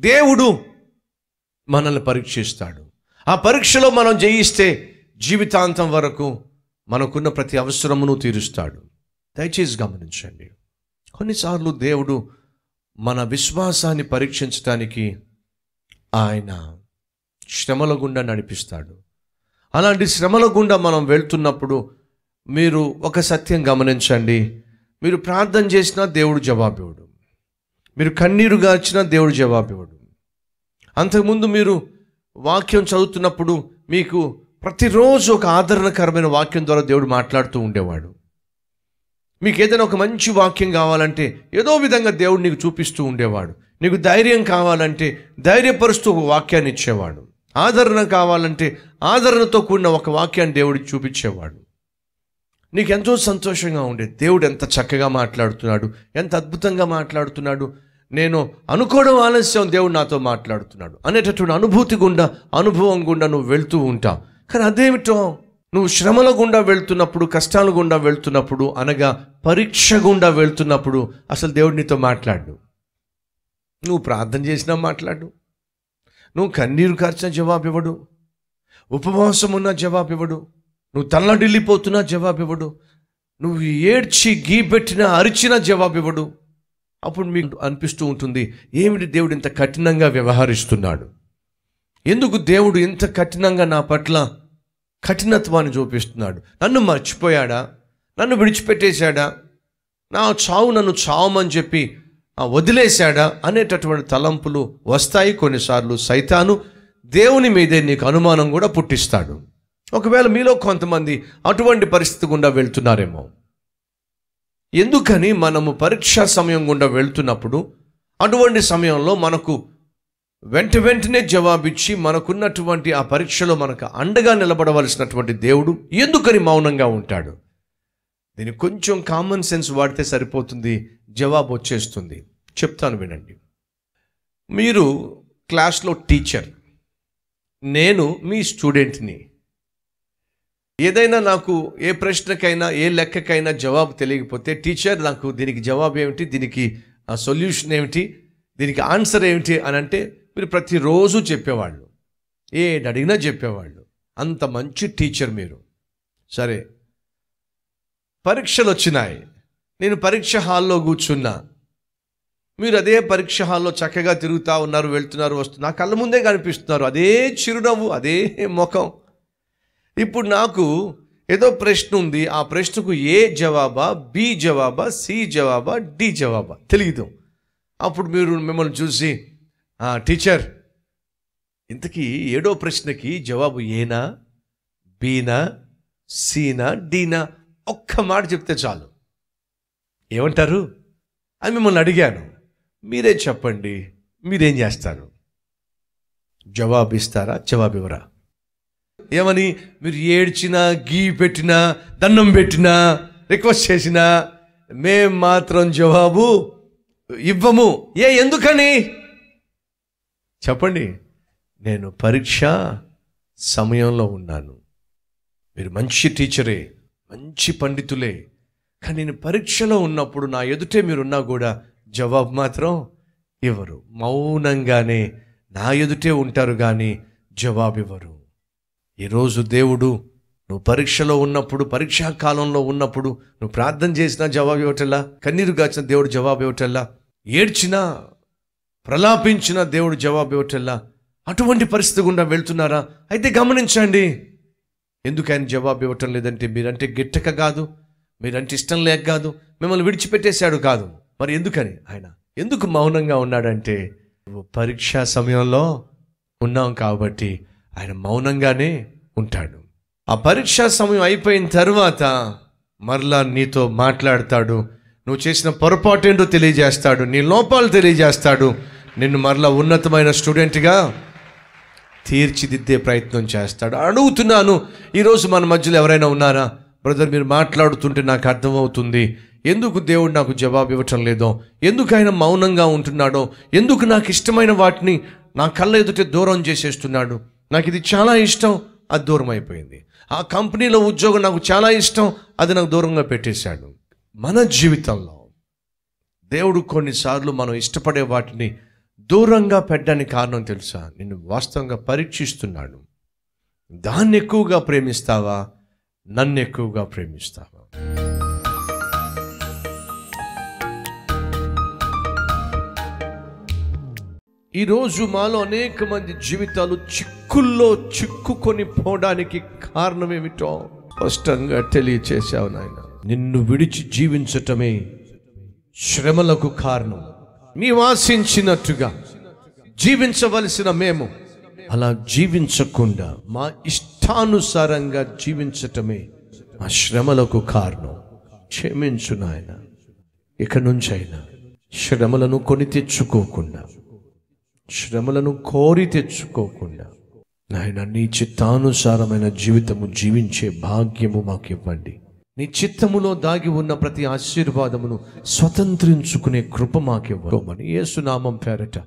దేవుడు మనల్ని పరీక్షిస్తాడు. ఆ పరీక్షలో మనం జయిస్తే జీవితాంతం వరకు మనకున్న ప్రతి అవసరమును తీరుస్తాడు. దయచేసి గమనించండి. కొన్నిసార్లు దేవుడు మన విశ్వాసాన్ని పరీక్షించడానికి ఆయన శ్రమల గుండా నడిపిస్తాడు. అలాంటి శ్రమల గుండా మనం వెళ్తున్నప్పుడు మీరు ఒక సత్యం గమనించండి. మీరు ప్రార్థన చేసినా దేవుడు జవాబివ్వడు. మీరు కన్నీరు గార్చినా దేవుడు జవాబివ్వడు. అంతకుముందు మీరు వాక్యం చదువుతున్నప్పుడు మీకు ప్రతిరోజు ఒక ఆదరణకరమైన వాక్యం ద్వారా దేవుడు మాట్లాడుతూ ఉండేవాడు. మీకు ఏదైనా ఒక మంచి వాక్యం కావాలంటే ఏదో విధంగా దేవుడు నీకు చూపిస్తూ ఉండేవాడు. నీకు ధైర్యం కావాలంటే ధైర్యపరుస్తూ ఒక వాక్యాన్ని ఇచ్చేవాడు. ఆదరణ కావాలంటే ఆదరణతో కూడిన ఒక వాక్యాన్ని దేవుడికి చూపించేవాడు. నీకు ఎంతో సంతోషంగా ఉండేది దేవుడు ఎంత చక్కగా మాట్లాడుతున్నాడు ఎంత అద్భుతంగా మాట్లాడుతున్నాడు. నేను అనుకోవడం ఆలస్యం దేవుడు నాతో మాట్లాడుతున్నాడు. అనేటటువంటి అనుభూతి గుండా అనుభవం గుండా నువ్వు వెళ్తూ ఉంటావు. కానీ అదేమిటో? నువ్వు శ్రమల గుండా వెళ్తున్నప్పుడు కష్టాల గుండా వెళ్తున్నప్పుడు అనగా పరీక్ష గుండా వెళ్తున్నప్పుడు అసలు దేవుడు నీతో మాట్లాడు. నువ్వు ప్రార్థన చేసినా మాట్లాడు. నువ్వు కన్నీరు కార్చిన జవాబు ఇవ్వడు. ఉపవాసం ఉన్న జవాబు ఇవ్వడు. నువ్వు తల్లడిల్లిపోతున్నా జవాబు ఇవ్వడు. నువ్వు ఏడ్చి గీపెట్టినా అరిచినా జవాబు ఇవ్వడు. అప్పుడు మీకు అనిపిస్తూ ఉంటుంది ఏమిటి దేవుడు ఇంత కఠినంగా వ్యవహరిస్తున్నాడు? ఎందుకు దేవుడు ఇంత కఠినంగా నా పట్ల కఠినత్వాన్ని చూపిస్తున్నాడు? నన్ను మర్చిపోయాడా? నన్ను విడిచిపెట్టేశాడా? నా చావు నన్ను చావమని చెప్పి వదిలేశాడా? అనేటటువంటి తలంపులు వస్తాయి కొన్నిసార్లు. సైతాను దేవుని మీదే నీకు అనుమానం కూడా పుట్టిస్తాడు. ఒకవేళ మీలో కొంతమంది అటువంటి పరిస్థితి గుండా వెళ్తున్నారేమో ఎందుకని మనము పరీక్షా సమయం గుండా వెళ్తున్నప్పుడు అటువంటి సమయంలో మనకు వెంట వెంటనే జవాబిచ్చి మనకున్నటువంటి ఆ పరీక్షలో మనకు అండగా నిలబడవలసినటువంటి దేవుడు ఎందుకని మౌనంగా ఉంటాడు? దీనికి కొంచెం కామన్ సెన్స్ వాడితే సరిపోతుంది జవాబు వచ్చేస్తుంది. చెప్తాను వినండి. మీరు క్లాస్లో టీచర్ నేను మీ స్టూడెంట్ని. ఏదైనా నాకు ఏ ప్రశ్నకైనా ఏ లెక్కకైనా జవాబు తెలియకపోతే టీచర్ నాకు దీనికి జవాబు ఏమిటి దీనికి సొల్యూషన్ ఏమిటి దీనికి ఆన్సర్ ఏమిటి అని అంటే మీరు ప్రతిరోజు చెప్పేవాళ్ళు. ఏది అడిగినా చెప్పేవాళ్ళు. అంత మంచి టీచర్ మీరు. సరే. పరీక్షలు వచ్చినాయి. నేను పరీక్ష హాల్లో కూర్చున్నా. మీరు అదే పరీక్ష హాల్లో చక్కగా తిరుగుతూ ఉన్నారు వెళ్తున్నారు వస్తున్నారు నా కళ్ళ ముందే కనిపిస్తున్నారు. అదే చిరునవ్వు అదే ముఖం. ఇప్పుడు నాకు ఏదో ప్రశ్న ఉంది. ఆ ప్రశ్నకు ఏ జవాబా బి జవాబా సి జవాబా డి జవాబా తెలియదు అప్పుడు మీరు మిమ్మల్ని చూసి టీచర్ ఇంతకీ ఏడో ప్రశ్నకి జవాబు ఏనా బీనా సీనా డీనా? ఒక్క మాట చెప్తే చాలు. ఏమంటారు? అని మిమ్మల్ని అడిగాను. మీరే చెప్పండి మీరేం చేస్తారు? జవాబు ఇస్తారా? జవాబు ఇవ్వరా? ఏమని? మీరు ఏడ్చినా గీ పెట్టినా దండం పెట్టినా రిక్వెస్ట్ చేసినా మేం మాత్రం జవాబు ఇవ్వము. ఏ ఎందుకని? చెప్పండి. నేను పరీక్ష సమయంలో ఉన్నాను. మీరు మంచి టీచరే మంచి పండితులే. కానీ నేను పరీక్షలో ఉన్నప్పుడు నా ఎదుటే మీరున్నా కూడా జవాబు మాత్రం ఇవ్వరు. మౌనంగానే నా ఎదుటే ఉంటారు కానీ జవాబు ఇవ్వరు. ఈరోజు దేవుడు నువ్వు పరీక్షలో ఉన్నప్పుడు పరీక్షా కాలంలో ఉన్నప్పుడు నువ్వు ప్రార్థన చేసినా జవాబు ఇవ్వటల్లా కన్నీరు గాచిన దేవుడు జవాబు ఇవ్వటల్లా ఏడ్చినా ప్రలాపించిన దేవుడు జవాబు ఇవ్వటల్లా అటువంటి పరిస్థితి గుండా వెళ్తున్నారా? అయితే గమనించండి. ఎందుకు ఆయన జవాబు ఇవ్వటం లేదంటే మీరంటే గిట్టక కాదు మీరంటే ఇష్టం లేక కాదు మిమ్మల్ని విడిచిపెట్టేశాడు కాదు. మరి ఎందుకని ఆయన? ఎందుకు మౌనంగా ఉన్నాడంటే పరీక్షా సమయంలో ఉన్నాం కాబట్టి ఆయన మౌనంగానే ఉంటాడు. ఆ పరీక్షా సమయం అయిపోయిన తర్వాత మరలా నీతో మాట్లాడతాడు. నువ్వు చేసిన పొరపాటేంటో తెలియజేస్తాడు. నీ లోపాలు తెలియజేస్తాడు. నిన్ను మరలా ఉన్నతమైన స్టూడెంట్గా తీర్చిదిద్దే ప్రయత్నం చేస్తాడు. అడుగుతున్నాను ఈరోజు మన మధ్యలో ఎవరైనా ఉన్నారా? బ్రదర్ మీరు మాట్లాడుతుంటే నాకు అర్థమవుతుంది. ఎందుకు దేవుడు నాకు జవాబు ఇవ్వటం లేదో? ఎందుకు ఆయన మౌనంగా ఉంటున్నాడో? ఎందుకు నాకు ఇష్టమైన వాటిని నా కళ్ళ ఎదుటే దూరం చేసేస్తున్నాడు? నాకు ఇది చాలా ఇష్టం అది దూరం అయిపోయింది ఆ కంపెనీలో ఉద్యోగం నాకు చాలా ఇష్టం అది నాకు దూరంగా పెట్టేశాడు. మన జీవితంలో దేవుడు కొన్నిసార్లు మనం ఇష్టపడే వాటిని దూరంగా పెట్టడానికి కారణం తెలుసా? నిన్ను వాస్తవంగా పరీక్షిస్తున్నాడు. దాన్ని ఎక్కువగా ప్రేమిస్తావా? నన్ను ఎక్కువగా ప్రేమిస్తావా? ఈరోజు మాలో అనేక మంది జీవితాలు చిక్కుల్లో చిక్కుకొని పోవడానికి కారణం ఏమిటో స్పష్టంగా తెలియచేశావు నాయన. నిన్ను విడిచి జీవించటమే శ్రమలకు కారణం. నీవు ఆశించినట్టుగా జీవించవలసిన మేము అలా జీవించకుండా మా ఇష్టానుసారంగా జీవించటమే మా శ్రమలకు కారణం. క్షమించు నాయన. ఇక నుంచైనా శ్రమలను కొని తెచ్చుకోకుండా శ్రమలను కోరి తెచ్చుకోకుండా నాయన నీ చిత్తానుసారమైన జీవితము జీవించే భాగ్యము మాకు ఇవ్వండి నీ చిత్తములో దాగి ఉన్న ప్రతి ఆశీర్వాదమును స్వతంత్రించుకునే కృప మాకు ఇవ్వమని యేసునామం పేరట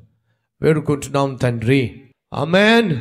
వేడుకుంటున్నాం తండ్రి. అమెన్